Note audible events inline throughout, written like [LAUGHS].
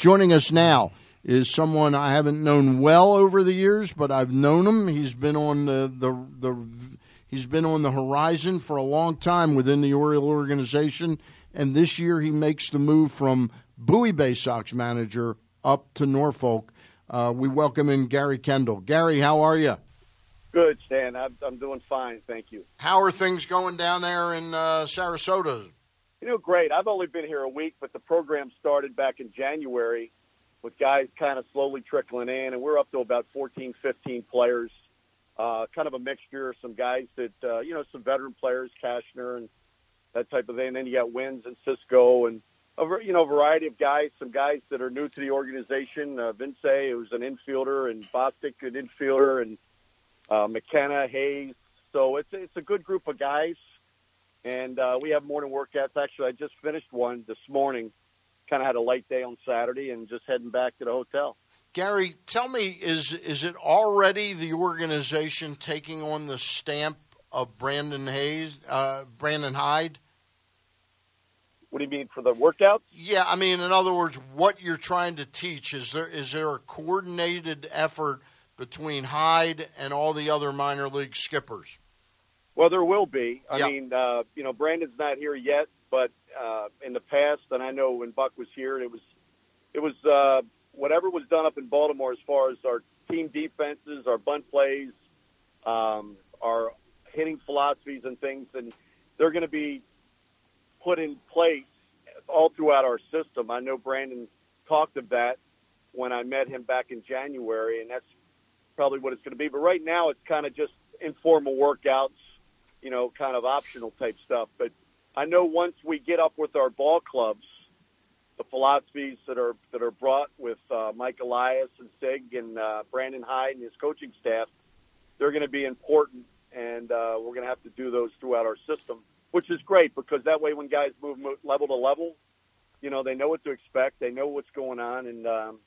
Joining us now is someone I haven't known well over the years, but I've known him. He's been on the the, the he's been on the horizon for a long time within the Oriole organization, and this year he makes the move from Bowie Bay Sox manager up to Norfolk. Uh, we welcome in Gary Kendall. Gary, how are you? Good, Stan. I'm, I'm doing fine, thank you. How are things going down there in uh, Sarasota? You know, great. I've only been here a week, but the program started back in January with guys kind of slowly trickling in, and we're up to about 14, 15 players. Uh, kind of a mixture, of some guys that, uh, you know, some veteran players, Cashner and that type of thing. And then you got Wynns and Sisco and, a, you know, variety of guys, some guys that are new to the organization. Uh, Vince, who's an infielder, and Bostic, an infielder, and uh, McKenna, Hays. So it's, it's a good group of guys and uh, we have morning workouts. Actually, I just finished one this morning. Kind of had a light day on Saturday, and just heading back to the hotel. Gary, tell me, is is it already the organization taking on the stamp of Brandon Hayes, uh, Brandon Hyde? What do you mean for the workouts? Yeah, I mean, in other words, what you're trying to teach is there is there a coordinated effort between Hyde and all the other minor league skippers? Well, there will be. I yep. mean, uh, you know, Brandon's not here yet, but uh, in the past, and I know when Buck was here, it was it was uh, whatever was done up in Baltimore as far as our team defenses, our bunt plays, um, our hitting philosophies and things, and they're going to be put in place all throughout our system. I know Brandon talked of that when I met him back in January, and that's probably what it's going to be. But right now, it's kind of just informal workouts you know, kind of optional type stuff. But I know once we get up with our ball clubs, the philosophies that are that are brought with uh, Mike Elias and Sig and uh, Brandon Hyde and his coaching staff, they're going to be important, and uh, we're going to have to do those throughout our system, which is great because that way when guys move level to level, you know they know what to expect, they know what's going on, and um,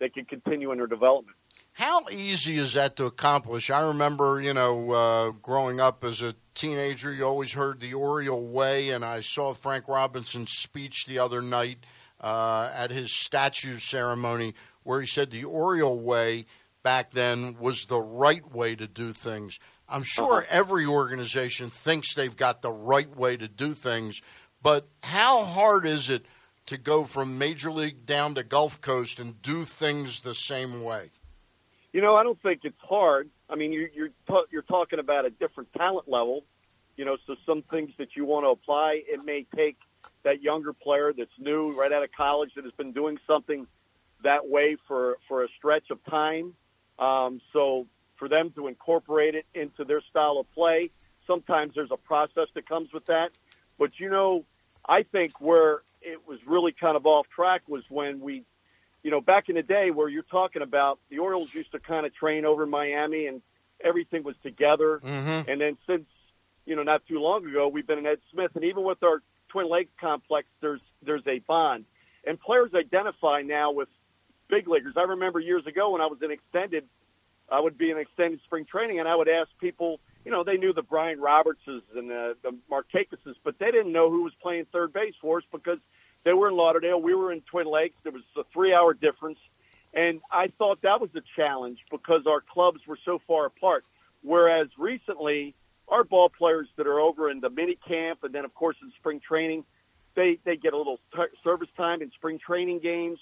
they can continue in their development. How easy is that to accomplish? I remember, you know, uh, growing up as a teenager, you always heard the Oriole way, and I saw Frank Robinson's speech the other night uh, at his statue ceremony where he said the Oriole way back then was the right way to do things. I'm sure uh-huh. every organization thinks they've got the right way to do things, but how hard is it to go from Major League down to Gulf Coast and do things the same way? You know, I don't think it's hard. I mean, you're you're, ta- you're talking about a different talent level. You know, so some things that you want to apply, it may take that younger player that's new, right out of college, that has been doing something that way for for a stretch of time. Um, so for them to incorporate it into their style of play, sometimes there's a process that comes with that. But you know, I think where it was really kind of off track was when we you know, back in the day where you're talking about the Orioles used to kind of train over in Miami and everything was together. Mm-hmm. And then since, you know, not too long ago, we've been in Ed Smith. And even with our Twin Lakes complex, there's, there's a bond. And players identify now with big leaguers. I remember years ago when I was in extended, I would be in extended spring training and I would ask people, you know, they knew the Brian Robertses and the, the Markakises, but they didn't know who was playing third base for us because – they were in Lauderdale. We were in Twin Lakes. There was a three hour difference. And I thought that was a challenge because our clubs were so far apart. Whereas recently, our ball players that are over in the mini camp and then, of course, in spring training, they, they get a little t- service time in spring training games.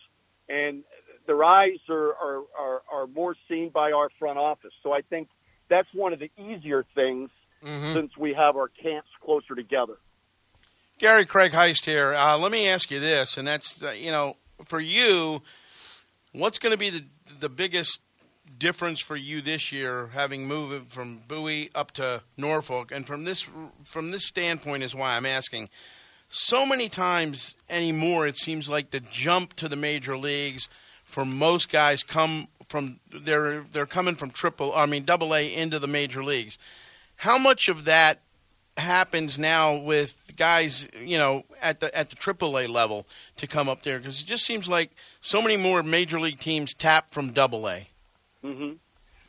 And their eyes are, are, are, are more seen by our front office. So I think that's one of the easier things mm-hmm. since we have our camps closer together. Gary Craig Heist here. Uh, let me ask you this, and that's the, you know for you, what's going to be the the biggest difference for you this year, having moved from Bowie up to Norfolk, and from this from this standpoint is why I'm asking. So many times anymore, it seems like the jump to the major leagues for most guys come from they're they're coming from triple, I mean double A into the major leagues. How much of that happens now with guys, you know, at the at the AAA level to come up there because it just seems like so many more major league teams tap from Double A. Mm-hmm.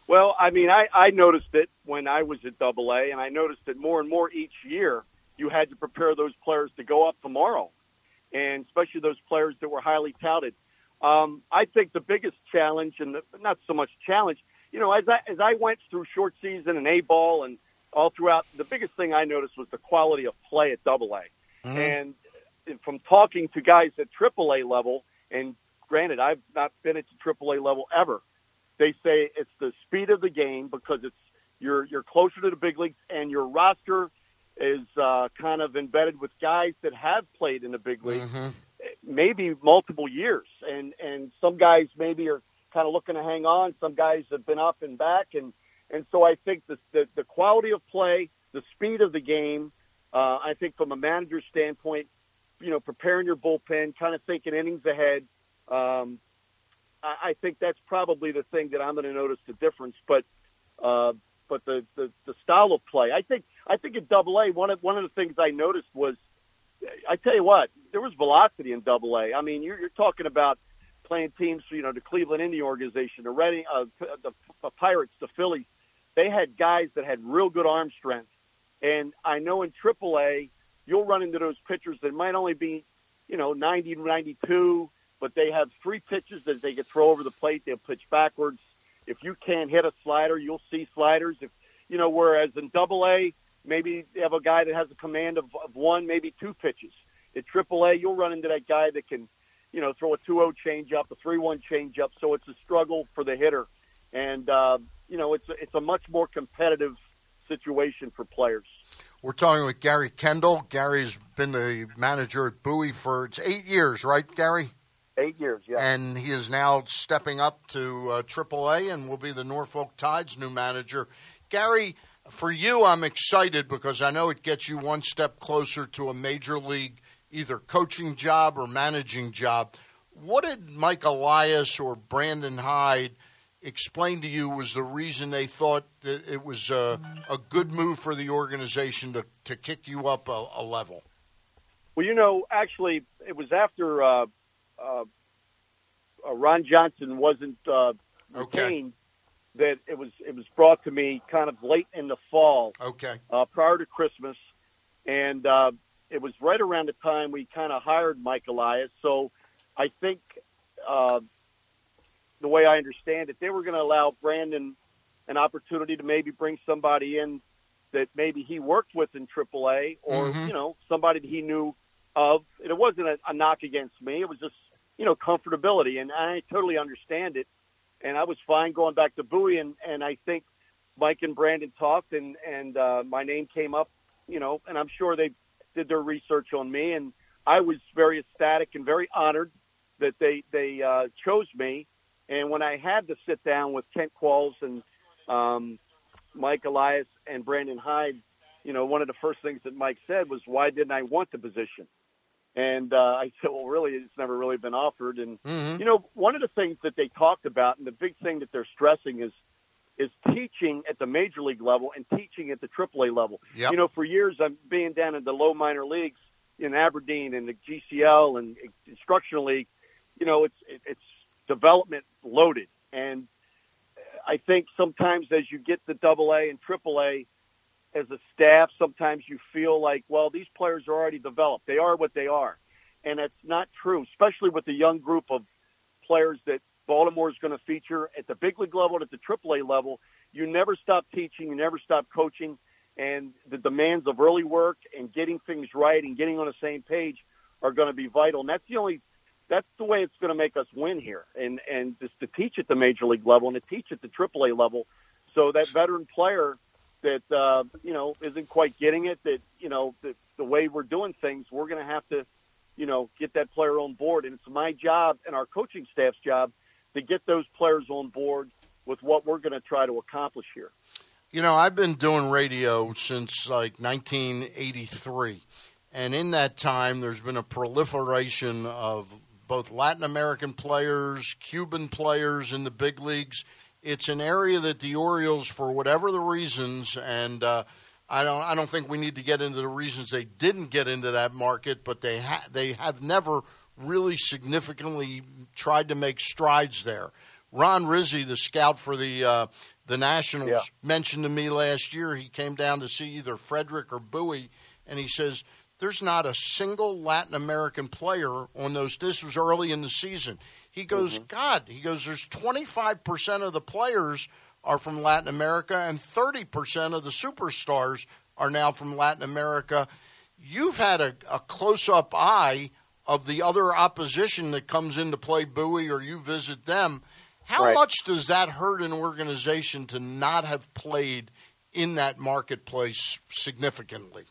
Well, I mean, I, I noticed it when I was at Double A, and I noticed it more and more each year. You had to prepare those players to go up tomorrow, and especially those players that were highly touted. Um, I think the biggest challenge, and the, not so much challenge, you know, as I as I went through short season and A ball and all throughout, the biggest thing I noticed was the quality of play at Double A. Mm-hmm. And from talking to guys at Triple A level, and granted, I've not been at the Triple A level ever. They say it's the speed of the game because it's you're you're closer to the big leagues, and your roster is uh, kind of embedded with guys that have played in the big leagues, mm-hmm. maybe multiple years, and and some guys maybe are kind of looking to hang on. Some guys have been up and back, and and so I think the the, the quality of play, the speed of the game, uh, I think from a manager's standpoint, you know, preparing your bullpen, kind of thinking innings ahead. Um, I, I think that's probably the thing that I'm going to notice the difference. But uh, but the, the the style of play, I think I think at Double A, one of one of the things I noticed was, I tell you what, there was velocity in Double A. I mean, you're, you're talking about playing teams, you know, the Cleveland Indian organization, the Reading, uh, the, the Pirates, the Phillies. They had guys that had real good arm strength, and I know in Triple A, you'll run into those pitchers that might only be, you know, 90 92, but they have three pitches that they can throw over the plate. They'll pitch backwards. If you can't hit a slider, you'll see sliders. If you know, whereas in Double A, maybe they have a guy that has a command of, of one, maybe two pitches. At Triple A, you'll run into that guy that can, you know, throw a 2-0 changeup, a 3-1 changeup. So it's a struggle for the hitter, and uh, you know, it's a, it's a much more competitive situation for players. We're talking with Gary Kendall. Gary's been the manager at Bowie for it's eight years, right, Gary? Eight years, yeah. And he is now stepping up to uh, AAA and will be the Norfolk Tides' new manager. Gary, for you, I'm excited because I know it gets you one step closer to a major league either coaching job or managing job. What did Mike Elias or Brandon Hyde – explain to you was the reason they thought that it was a, a good move for the organization to, to kick you up a, a level? Well, you know, actually, it was after uh, uh, uh Ron Johnson wasn't uh, retained okay. that it was it was brought to me kind of late in the fall, okay, uh, prior to Christmas, and uh, it was right around the time we kind of hired Mike Elias. So I think uh, the way I understand it, they were going to allow Brandon an opportunity to maybe bring somebody in that maybe he worked with in AAA or, mm-hmm. you know, somebody that he knew of. And it wasn't a, a knock against me. It was just, you know, comfortability. And I totally understand it. And I was fine going back to Bowie. And, and I think Mike and Brandon talked and, and uh, my name came up, you know, and I'm sure they did their research on me. And I was very ecstatic and very honored that they, they uh, chose me and when I had to sit down with Kent Qualls and um, Mike Elias and Brandon Hyde, you know, one of the first things that Mike said was, "Why didn't I want the position?" And uh, I said, "Well, really, it's never really been offered." And mm-hmm. you know, one of the things that they talked about, and the big thing that they're stressing is is teaching at the major league level and teaching at the AAA level. Yep. You know, for years I'm being down in the low minor leagues in Aberdeen and the GCL and instructional league. You know, it's it's development loaded. And I think sometimes as you get the double A and triple A, as a staff, sometimes you feel like, well, these players are already developed. They are what they are. And it's not true, especially with the young group of players that Baltimore is going to feature at the big league level and at the triple A level. You never stop teaching, you never stop coaching, and the demands of early work and getting things right and getting on the same page are going to be vital. And that's the only that's the way it's going to make us win here, and and just to teach at the major league level and to teach at the AAA level, so that veteran player that uh, you know isn't quite getting it, that you know the, the way we're doing things, we're going to have to, you know, get that player on board, and it's my job and our coaching staff's job to get those players on board with what we're going to try to accomplish here. You know, I've been doing radio since like 1983. And in that time, there's been a proliferation of both Latin American players, Cuban players in the big leagues. It's an area that the Orioles, for whatever the reasons, and uh, I don't, I don't think we need to get into the reasons they didn't get into that market, but they ha- they have never really significantly tried to make strides there. Ron Rizzi, the scout for the uh, the Nationals, yeah. mentioned to me last year he came down to see either Frederick or Bowie, and he says there's not a single Latin American player on those. This was early in the season. He goes, mm-hmm. God, he goes, there's 25% of the players are from Latin America and 30% of the superstars are now from Latin America. You've had a, a close up eye of the other opposition that comes into play, Bowie, or you visit them. How Right. much does that hurt an organization to not have played in that marketplace significantly?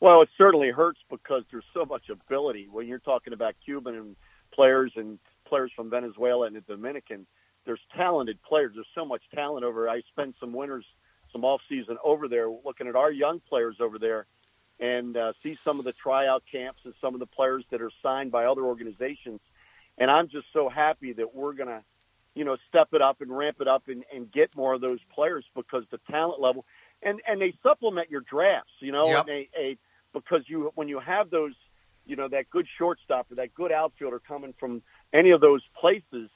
Well, it certainly hurts because there's so much ability. When you're talking about Cuban and players and players from Venezuela and the Dominican, there's talented players. There's so much talent over. I spent some winters, some off season over there, looking at our young players over there, and uh, see some of the tryout camps and some of the players that are signed by other organizations. And I'm just so happy that we're gonna, you know, step it up and ramp it up and, and get more of those players because the talent level and and they supplement your drafts, you know, Yep. and they, a because you when you have those, you know, that good shortstop or that good outfielder coming from any of those places,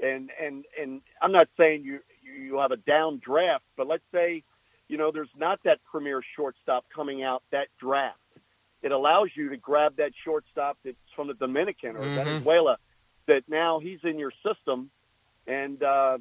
and and and I'm not saying you you have a down draft, but let's say, you know, there's not that premier shortstop coming out that draft. It allows you to grab that shortstop that's from the Dominican or Mhm. Venezuela, that now he's in your system, and uh,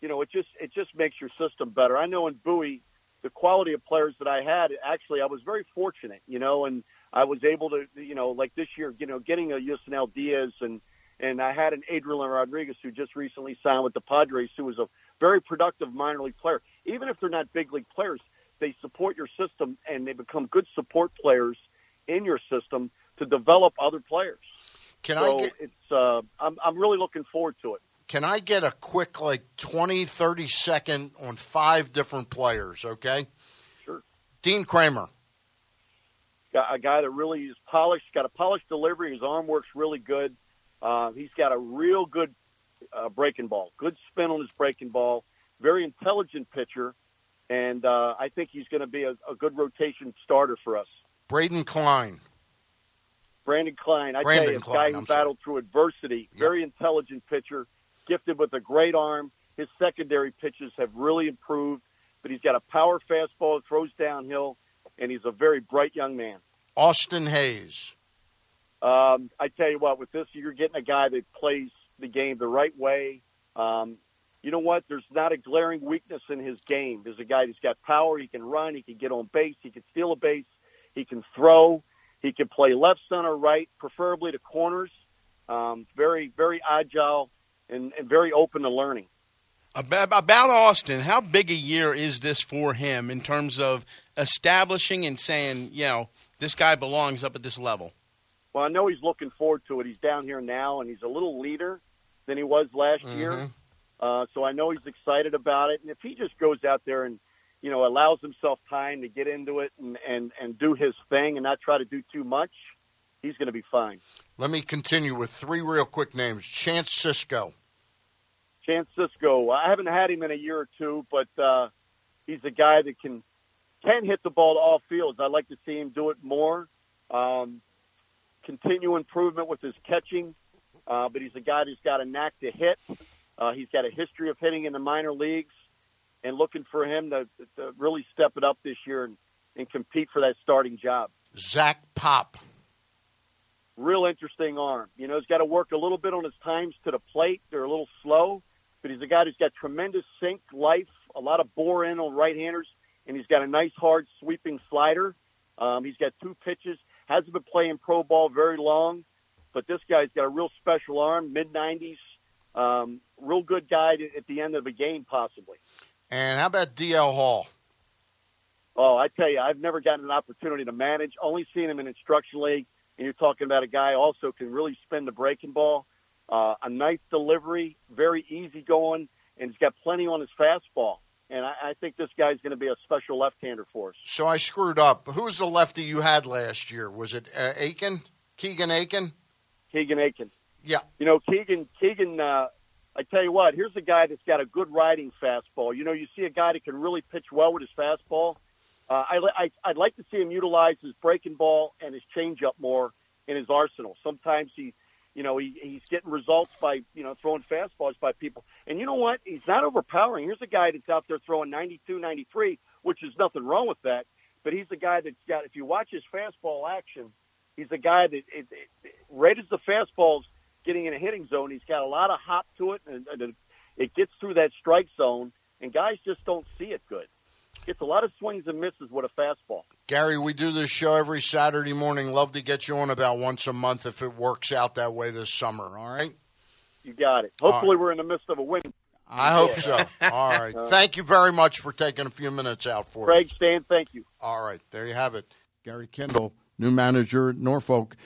you know it just it just makes your system better. I know in Bowie, the quality of players that I had, actually, I was very fortunate, you know, and I was able to, you know, like this year, you know, getting a Yusniel Diaz and and I had an Adrian Rodriguez who just recently signed with the Padres, who was a very productive minor league player. Even if they're not big league players, they support your system and they become good support players in your system to develop other players. Can so I get it's uh, I'm I'm really looking forward to it. Can I get a quick like 20 30 second on five different players, okay? Sure. Dean Kremer. Got a guy that really is polished, got a polished delivery. His arm works really good. Uh, he's got a real good uh, breaking ball, good spin on his breaking ball. Very intelligent pitcher, and uh, I think he's going to be a, a good rotation starter for us. Braden Kline. Branden Kline, I Brandon tell you, a guy who I'm sorry. battled through adversity, Yep. very intelligent pitcher, gifted with a great arm. His secondary pitches have really improved, but he's got a power fastball, throws downhill, and he's a very bright young man. Austin Hays. Um, I tell you what, with this, you're getting a guy that plays the game the right way. Um, you know what? There's not a glaring weakness in his game. There's a guy that's got power. He can run. He can get on base. He can steal a base. He can throw. He can play left, center, right, preferably to corners. Um, very, very agile and, and very open to learning. About, Austin, how big a year is this for him in terms of establishing and saying, you know, this guy belongs up at this level? Well, I know he's looking forward to it. He's down here now, and he's a little leader than he was last year. Mhm. Uh, so I know he's excited about it. And if he just goes out there and, you know, allows himself time to get into it and, and, and do his thing and not try to do too much, he's going to be fine. Let me continue with three real quick names. Chance Sisco. Chance Sisco, I haven't had him in a year or two, but uh, he's a guy that can can hit the ball to all fields. I'd like to see him do it more. Um, continue improvement with his catching, uh, but he's a guy that's got a knack to hit. Uh, he's got a history of hitting in the minor leagues, and looking for him to, to really step it up this year and, and compete for that starting job. Zach Pop. Real interesting arm. You know, he's got to work a little bit on his times to the plate. They're a little slow, but he's a guy who's got tremendous sink life, a lot of bore in on right-handers, and he's got a nice hard sweeping slider. Um, he's got two pitches. Hasn't been playing pro ball very long, but this guy's got a real special arm, mid 90s. Um, real good guy to, at the end of a game, possibly. And how about DL Hall? Oh, I tell you, I've never gotten an opportunity to manage. Only seen him in instruction league. And you're talking about a guy also can really spin the breaking ball. Uh, a nice delivery, very easy going, and he's got plenty on his fastball. And I, I think this guy's going to be a special left-hander for us. So I screwed up. Who was the lefty you had last year? Was it uh, Akin? Keegan Akin? Keegan Akin. Yeah. You know, Keegan. Keegan. Uh, I tell you what. Here's a guy that's got a good riding fastball. You know, you see a guy that can really pitch well with his fastball. Uh, I, I, I'd like to see him utilize his breaking ball and his changeup more in his arsenal. Sometimes he, you know, he, he's getting results by you know throwing fastballs by people. And you know what? He's not overpowering. Here's a guy that's out there throwing 92, 93, which is nothing wrong with that. But he's a guy that's got. If you watch his fastball action, he's a guy that it, it, right as the fastballs getting in a hitting zone. He's got a lot of hop to it, and, and it gets through that strike zone, and guys just don't see it good. Gets a lot of swings and misses with a fastball. Gary, we do this show every Saturday morning. Love to get you on about once a month if it works out that way this summer. All right. You got it. Hopefully, right. we're in the midst of a win. I hope so. All [LAUGHS] right. Uh, thank you very much for taking a few minutes out for Craig, us. Craig, Stan, thank you. All right. There you have it. Gary Kendall, new manager at Norfolk.